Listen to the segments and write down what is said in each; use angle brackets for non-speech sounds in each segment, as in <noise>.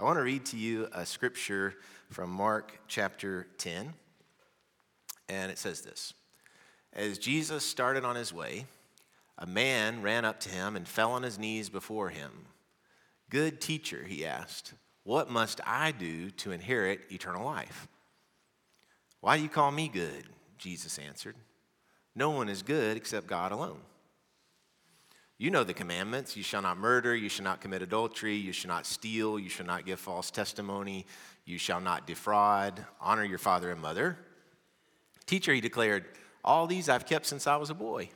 I want to read to you a scripture from Mark chapter 10. And it says this As Jesus started on his way, a man ran up to him and fell on his knees before him. Good teacher, he asked, what must I do to inherit eternal life? Why do you call me good? Jesus answered. No one is good except God alone. You know the commandments you shall not murder, you shall not commit adultery, you shall not steal, you shall not give false testimony, you shall not defraud, honor your father and mother. Teacher, he declared, all these I've kept since I was a boy.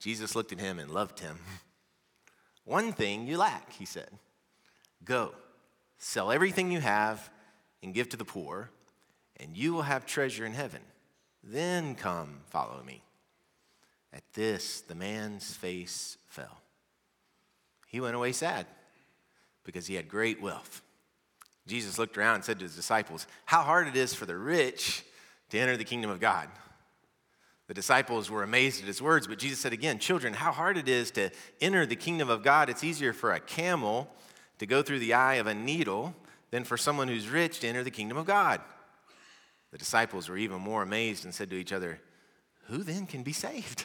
Jesus looked at him and loved him. <laughs> One thing you lack, he said. Go, sell everything you have and give to the poor, and you will have treasure in heaven. Then come, follow me. At this, the man's face fell. He went away sad because he had great wealth. Jesus looked around and said to his disciples, How hard it is for the rich to enter the kingdom of God. The disciples were amazed at his words, but Jesus said again, Children, how hard it is to enter the kingdom of God. It's easier for a camel to go through the eye of a needle than for someone who's rich to enter the kingdom of God. The disciples were even more amazed and said to each other, Who then can be saved?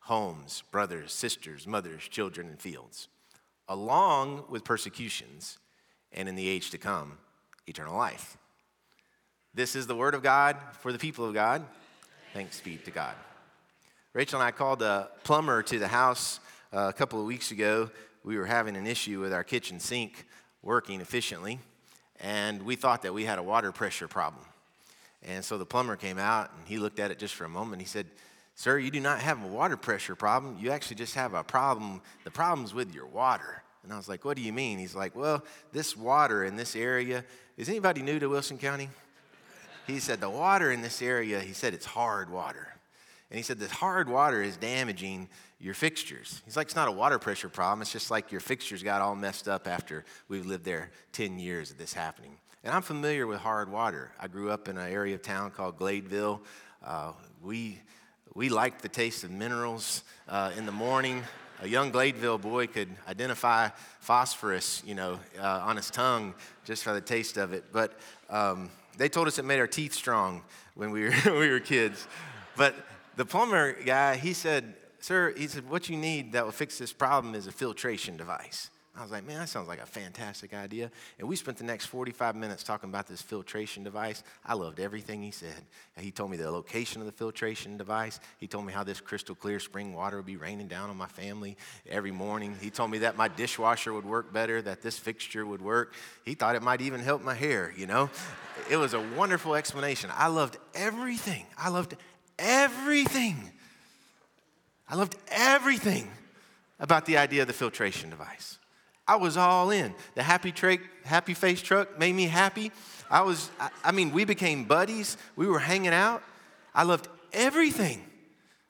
homes, brothers, sisters, mothers, children, and fields, along with persecutions, and in the age to come, eternal life. This is the word of God for the people of God. Thanks be to God. Rachel and I called a plumber to the house uh, a couple of weeks ago. We were having an issue with our kitchen sink working efficiently, and we thought that we had a water pressure problem. And so the plumber came out and he looked at it just for a moment. He said, Sir, you do not have a water pressure problem. You actually just have a problem. The problem's with your water. And I was like, What do you mean? He's like, Well, this water in this area, is anybody new to Wilson County? He said, The water in this area, he said, it's hard water. And he said, This hard water is damaging your fixtures. He's like, It's not a water pressure problem. It's just like your fixtures got all messed up after we've lived there 10 years of this happening. And I'm familiar with hard water. I grew up in an area of town called Gladeville. Uh, we we liked the taste of minerals uh, in the morning. A young Gladeville boy could identify phosphorus, you know, uh, on his tongue just for the taste of it. But um, they told us it made our teeth strong when we were, <laughs> we were kids. But the plumber guy, he said, Sir, he said, what you need that will fix this problem is a filtration device. I was like, man, that sounds like a fantastic idea. And we spent the next 45 minutes talking about this filtration device. I loved everything he said. He told me the location of the filtration device. He told me how this crystal clear spring water would be raining down on my family every morning. He told me that my dishwasher would work better, that this fixture would work. He thought it might even help my hair, you know? It was a wonderful explanation. I loved everything. I loved everything. I loved everything about the idea of the filtration device. I was all in. The happy, tra- happy face truck made me happy. I was, I, I mean, we became buddies. We were hanging out. I loved everything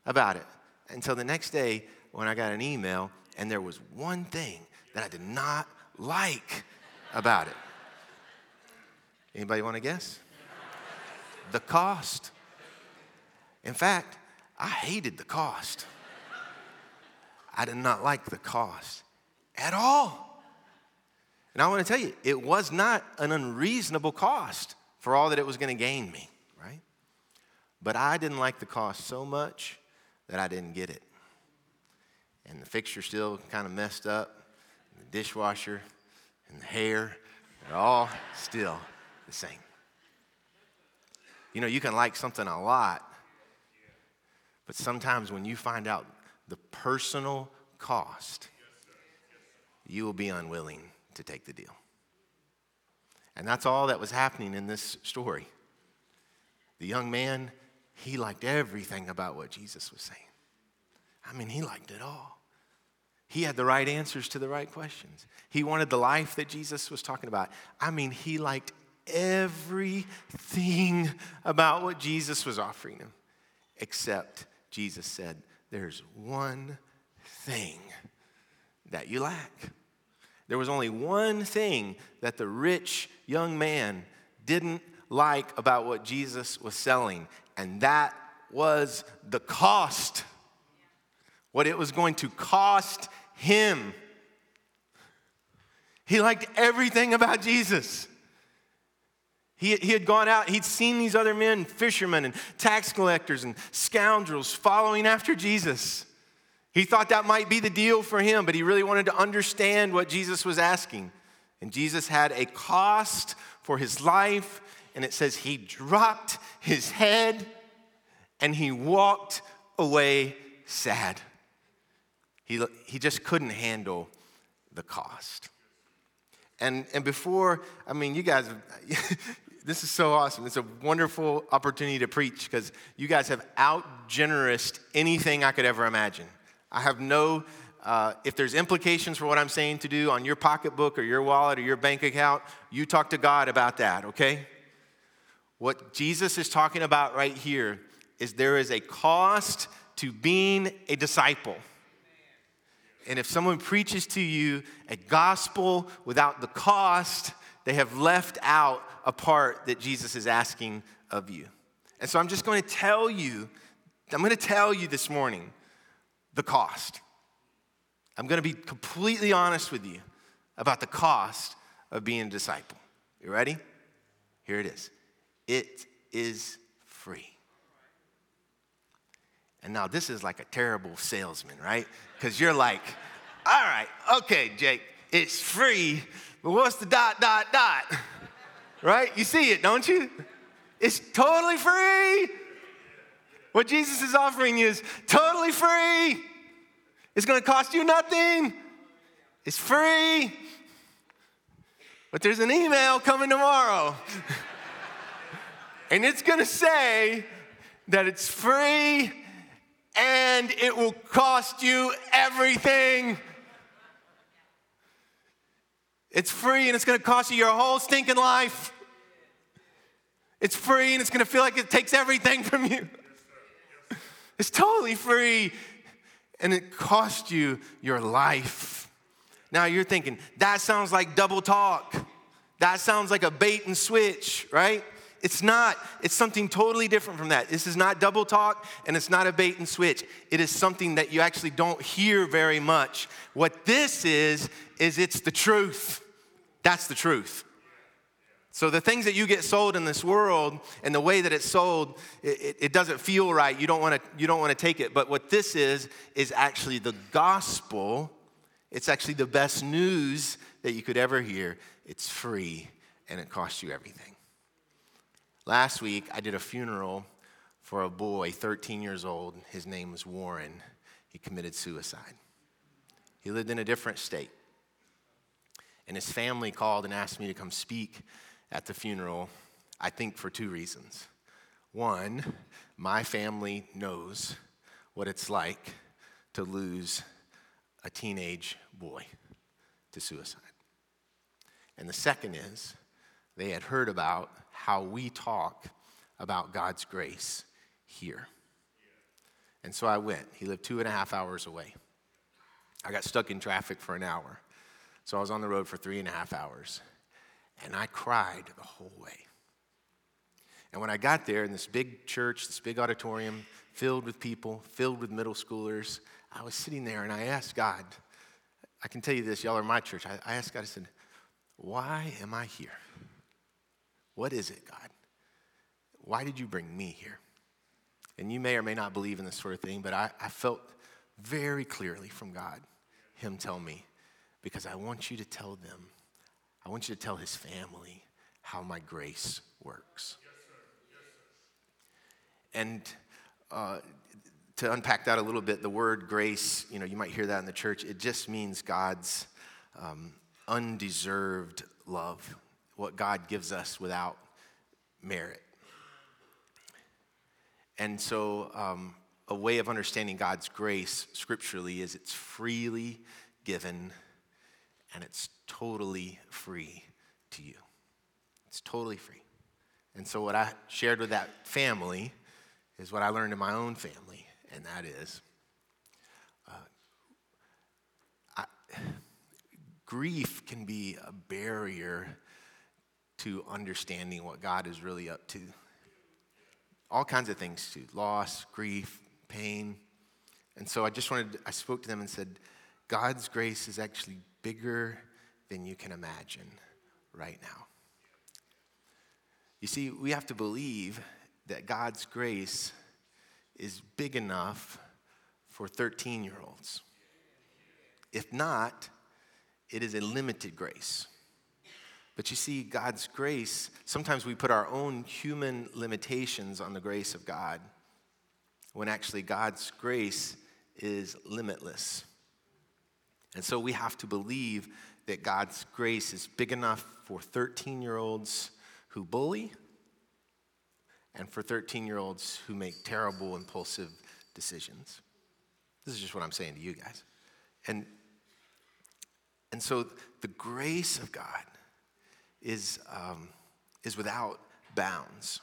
about it until the next day when I got an email and there was one thing that I did not like about it. Anybody want to guess? The cost. In fact, I hated the cost. I did not like the cost at all. And I want to tell you, it was not an unreasonable cost for all that it was going to gain me, right? But I didn't like the cost so much that I didn't get it. And the fixture still kind of messed up, the dishwasher and the hair, they're all still the same. You know, you can like something a lot, but sometimes when you find out the personal cost, you will be unwilling to take the deal. And that's all that was happening in this story. The young man, he liked everything about what Jesus was saying. I mean, he liked it all. He had the right answers to the right questions. He wanted the life that Jesus was talking about. I mean, he liked everything about what Jesus was offering him, except Jesus said, There's one thing that you lack. There was only one thing that the rich young man didn't like about what Jesus was selling, and that was the cost. What it was going to cost him. He liked everything about Jesus. He, he had gone out, he'd seen these other men, fishermen and tax collectors and scoundrels following after Jesus. He thought that might be the deal for him, but he really wanted to understand what Jesus was asking. And Jesus had a cost for his life, and it says he dropped his head and he walked away sad. He, he just couldn't handle the cost. And, and before, I mean, you guys, <laughs> this is so awesome. It's a wonderful opportunity to preach because you guys have out generous anything I could ever imagine. I have no, uh, if there's implications for what I'm saying to do on your pocketbook or your wallet or your bank account, you talk to God about that, okay? What Jesus is talking about right here is there is a cost to being a disciple. And if someone preaches to you a gospel without the cost, they have left out a part that Jesus is asking of you. And so I'm just going to tell you, I'm going to tell you this morning the cost. I'm going to be completely honest with you about the cost of being a disciple. You ready? Here it is it is free. And now this is like a terrible salesman, right? Because you're like, all right, okay, Jake, it's free, but what's the dot, dot, dot? <laughs> Right? You see it, don't you? It's totally free. What Jesus is offering you is totally free. It's going to cost you nothing. It's free. But there's an email coming tomorrow. <laughs> and it's going to say that it's free and it will cost you everything. It's free and it's going to cost you your whole stinking life. It's free and it's going to feel like it takes everything <laughs> from you. It's totally free and it cost you your life. Now you're thinking, that sounds like double talk. That sounds like a bait and switch, right? It's not. It's something totally different from that. This is not double talk and it's not a bait and switch. It is something that you actually don't hear very much. What this is, is it's the truth. That's the truth. So the things that you get sold in this world and the way that it's sold, it, it doesn't feel right. You don't want to you don't want to take it. But what this is is actually the gospel. It's actually the best news that you could ever hear. It's free and it costs you everything. Last week I did a funeral for a boy, 13 years old. His name was Warren. He committed suicide. He lived in a different state. And his family called and asked me to come speak at the funeral, I think for two reasons. One, my family knows what it's like to lose a teenage boy to suicide. And the second is, they had heard about how we talk about God's grace here. And so I went. He lived two and a half hours away. I got stuck in traffic for an hour. So I was on the road for three and a half hours. And I cried the whole way. And when I got there in this big church, this big auditorium, filled with people, filled with middle schoolers, I was sitting there and I asked God, I can tell you this, y'all are my church. I, asked God, I said, Why am I here? What is it, God? Why did you bring me here? And you may or may not believe in this sort of thing, but I, I felt very clearly from God, Him tell me, because I want you to tell them I want you to tell his family how my grace works. And uh, to unpack that a little bit, the word grace, you know, you might hear that in the church, it just means God's um, undeserved love, what God gives us without merit. And so, um, a way of understanding God's grace scripturally is it's freely given and it's totally free to you. It's totally free. And so, what I shared with that family is what I learned in my own family, and that is uh, I, grief can be a barrier to understanding what God is really up to. All kinds of things too loss, grief, pain. And so I just wanted, I spoke to them and said, God's grace is actually bigger than you can imagine right now. You see, we have to believe that God's grace is big enough for 13 year olds. If not, it is a limited grace. But you see, God's grace, sometimes we put our own human limitations on the grace of God, when actually God's grace is limitless. And so we have to believe that God's grace is big enough for 13 year olds who bully and for 13 year olds who make terrible, impulsive decisions. This is just what I'm saying to you guys. And, and so the grace of God is, um, is without bounds.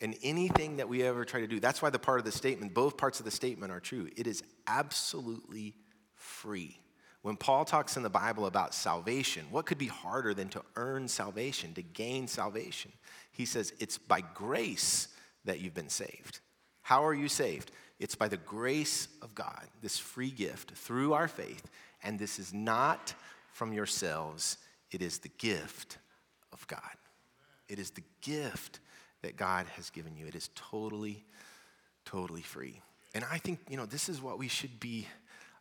And anything that we ever try to do, that's why the part of the statement, both parts of the statement are true. It is absolutely free. When Paul talks in the Bible about salvation, what could be harder than to earn salvation, to gain salvation? He says it's by grace that you've been saved. How are you saved? It's by the grace of God, this free gift through our faith. And this is not from yourselves, it is the gift of God. It is the gift that God has given you. It is totally, totally free. And I think, you know, this is what we should be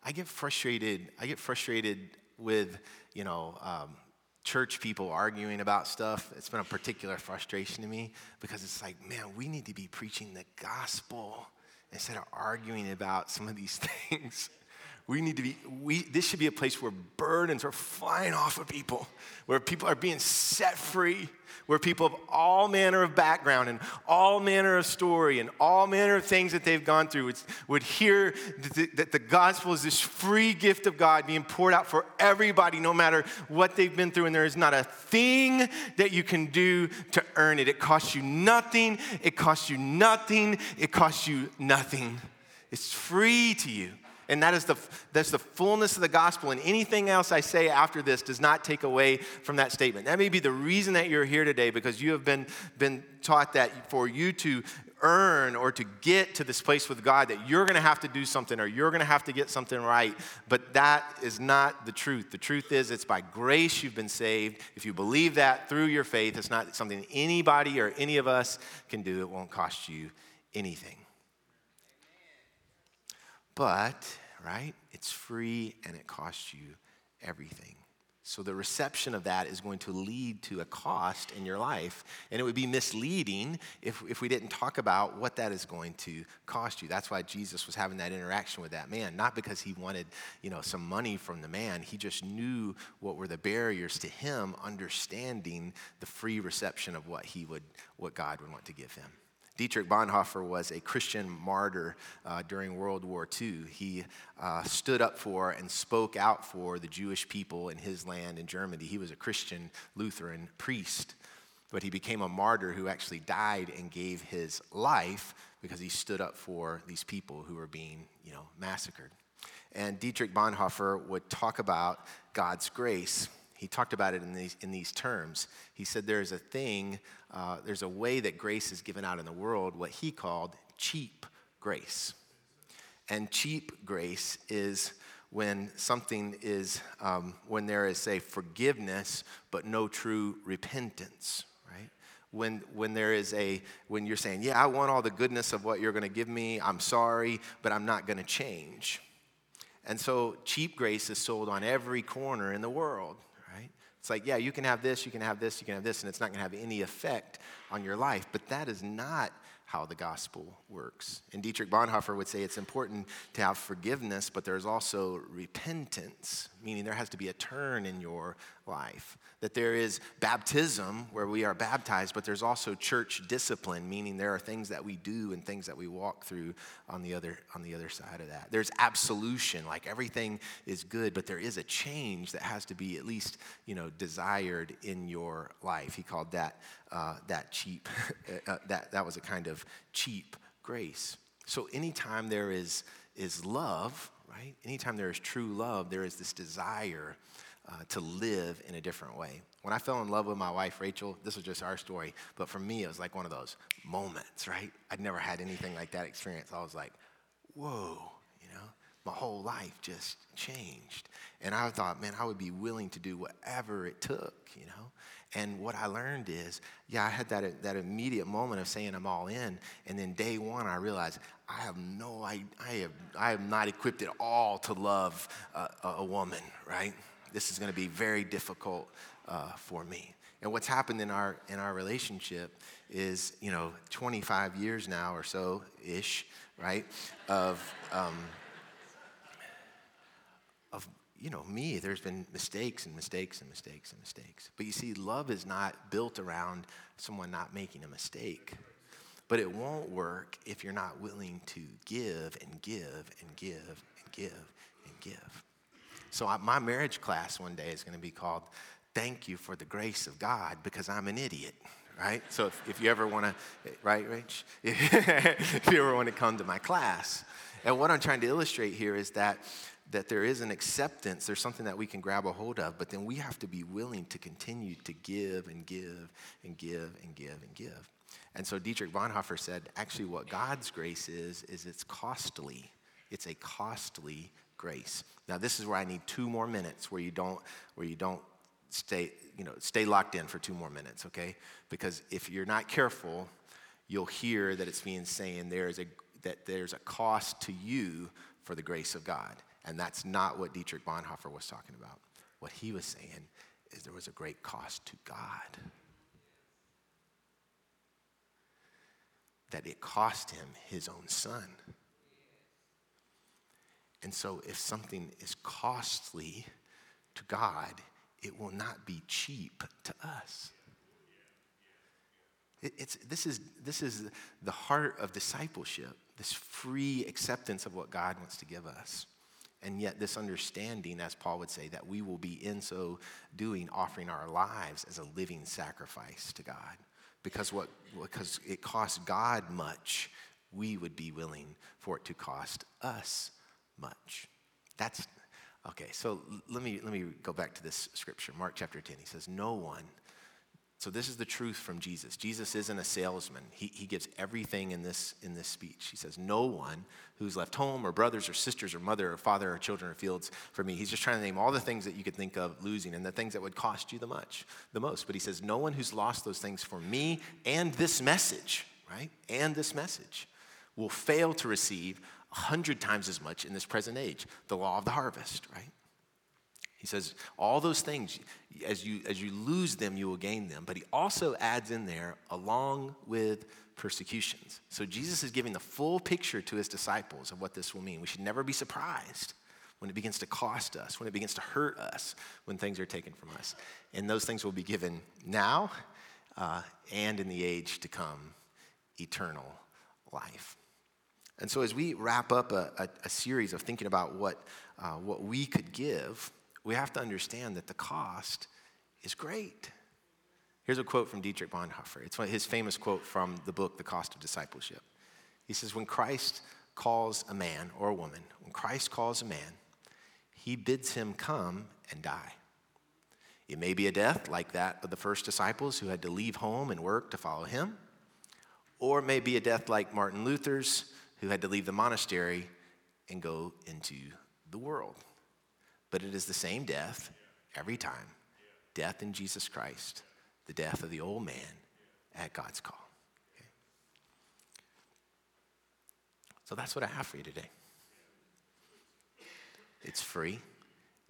I get frustrated. I get frustrated with, you know, um, church people arguing about stuff. It's been a particular frustration to me because it's like, man, we need to be preaching the gospel instead of arguing about some of these <laughs> things. We need to be, we, this should be a place where burdens are flying off of people, where people are being set free, where people of all manner of background and all manner of story and all manner of things that they've gone through would, would hear that the, that the gospel is this free gift of God being poured out for everybody, no matter what they've been through. And there is not a thing that you can do to earn it. It costs you nothing. It costs you nothing. It costs you nothing. It's free to you. And that is the, that's the fullness of the gospel. And anything else I say after this does not take away from that statement. That may be the reason that you're here today because you have been, been taught that for you to earn or to get to this place with God that you're going to have to do something or you're going to have to get something right. But that is not the truth. The truth is it's by grace you've been saved. If you believe that through your faith, it's not something anybody or any of us can do. It won't cost you anything. But, right, it's free and it costs you everything. So the reception of that is going to lead to a cost in your life. And it would be misleading if, if we didn't talk about what that is going to cost you. That's why Jesus was having that interaction with that man, not because he wanted, you know, some money from the man. He just knew what were the barriers to him understanding the free reception of what he would, what God would want to give him. Dietrich Bonhoeffer was a Christian martyr uh, during World War II. He uh, stood up for and spoke out for the Jewish people in his land in Germany. He was a Christian Lutheran priest, but he became a martyr who actually died and gave his life because he stood up for these people who were being, you know, massacred. And Dietrich Bonhoeffer would talk about God's grace he talked about it in these, in these terms. He said there's a thing, uh, there's a way that grace is given out in the world, what he called cheap grace. And cheap grace is when something is, um, when there is, say, forgiveness, but no true repentance, right? When, when there is a, when you're saying, yeah, I want all the goodness of what you're going to give me, I'm sorry, but I'm not going to change. And so cheap grace is sold on every corner in the world. It's like, yeah, you can have this, you can have this, you can have this, and it's not going to have any effect on your life. But that is not how the gospel works. And Dietrich Bonhoeffer would say it's important to have forgiveness, but there's also repentance, meaning there has to be a turn in your life. That there is baptism where we are baptized, but there's also church discipline, meaning there are things that we do and things that we walk through on the other, on the other side of that. There's absolution, like everything is good, but there is a change that has to be at least, you know, desired in your life. He called that, uh, that cheap, <laughs> uh, that, that was a kind of cheap grace. So anytime there is, is love, right? Anytime there is true love, there is this desire uh, to live in a different way. When I fell in love with my wife, Rachel, this was just our story, but for me, it was like one of those moments, right? I'd never had anything like that experience. I was like, whoa, you know, my whole life just changed. And I thought, man, I would be willing to do whatever it took, you know? And what I learned is, yeah, I had that, that immediate moment of saying I'm all in. And then day one, I realized I have no, I, I, have, I am not equipped at all to love a, a woman, right? this is going to be very difficult uh, for me. And what's happened in our in our relationship is, you know, 25 years now or so ish, right? Of um, of you know me. There's been mistakes and mistakes and mistakes and mistakes. But you see, love is not built around someone not making a mistake. But it won't work if you're not willing to give and give and give and give and give. So I, my marriage class one day is going to be called Thank You for the Grace of God because I'm an idiot, right? So if, if you ever want to, right, Rach? <laughs> if you ever want to come to my class. And what I'm trying to illustrate here is that that there is an acceptance, there's something that we can grab a hold of, but then we have to be willing to continue to give and give and give and give and give. And so Dietrich Bonhoeffer said, actually, what God's grace is, is it's costly. It's a costly grace. Now, this is where I need two more minutes where you don't, where you don't stay, you know, stay locked in for two more minutes, okay? Because if you're not careful, you'll hear that it's being saying there is a, that there's a cost to you for the grace of God. And that's not what Dietrich Bonhoeffer was talking about. What he was saying is there was a great cost to God. That it cost him his own son. And so, if something is costly to God, it will not be cheap to us. It, it's, this, is, this is the heart of discipleship, this free acceptance of what God wants to give us. And yet, this understanding, as Paul would say, that we will be in so doing, offering our lives as a living sacrifice to God. Because, what, because it costs God much, we would be willing for it to cost us much. That's okay. So let me let me go back to this scripture, Mark chapter 10. He says, No one. So this is the truth from Jesus. Jesus isn't a salesman. He, he gives everything in this in this speech. He says, No one who's left home or brothers or sisters or mother or father or children or fields for me. He's just trying to name all the things that you could think of losing and the things that would cost you the much, the most. But he says, No one who's lost those things for me and this message, right? And this message will fail to receive a hundred times as much in this present age, the law of the harvest, right? He says, all those things, as you, as you lose them, you will gain them. But he also adds in there, along with persecutions. So Jesus is giving the full picture to his disciples of what this will mean. We should never be surprised when it begins to cost us, when it begins to hurt us, when things are taken from us. And those things will be given now uh, and in the age to come eternal life. And so, as we wrap up a, a, a series of thinking about what, uh, what we could give, we have to understand that the cost is great. Here's a quote from Dietrich Bonhoeffer. It's his famous quote from the book, The Cost of Discipleship. He says, When Christ calls a man or a woman, when Christ calls a man, he bids him come and die. It may be a death like that of the first disciples who had to leave home and work to follow him, or it may be a death like Martin Luther's who had to leave the monastery and go into the world. But it is the same death every time death in Jesus Christ, the death of the old man at God's call. Okay? So that's what I have for you today. It's free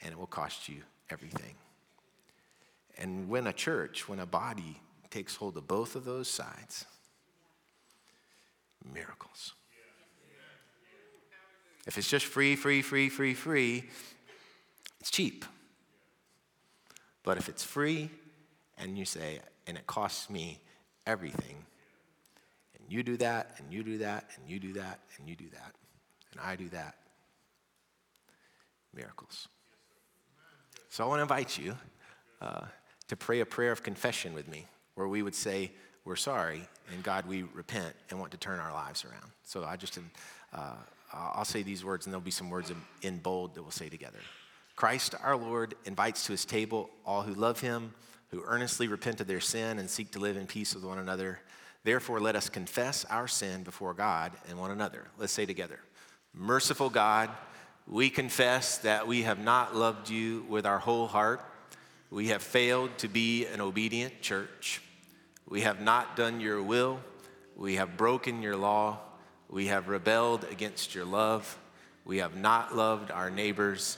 and it will cost you everything. And when a church, when a body takes hold of both of those sides, miracles. If it's just free, free, free, free, free, it's cheap. But if it's free and you say, and it costs me everything, and you do that, and you do that, and you do that, and you do that, and I do that, miracles. So I want to invite you uh, to pray a prayer of confession with me, where we would say, We're sorry, and God, we repent and want to turn our lives around. So I just, uh, I'll say these words, and there'll be some words in bold that we'll say together. Christ our Lord invites to his table all who love him, who earnestly repent of their sin and seek to live in peace with one another. Therefore, let us confess our sin before God and one another. Let's say together Merciful God, we confess that we have not loved you with our whole heart. We have failed to be an obedient church. We have not done your will. We have broken your law. We have rebelled against your love. We have not loved our neighbors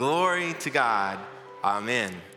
Glory to God. Amen.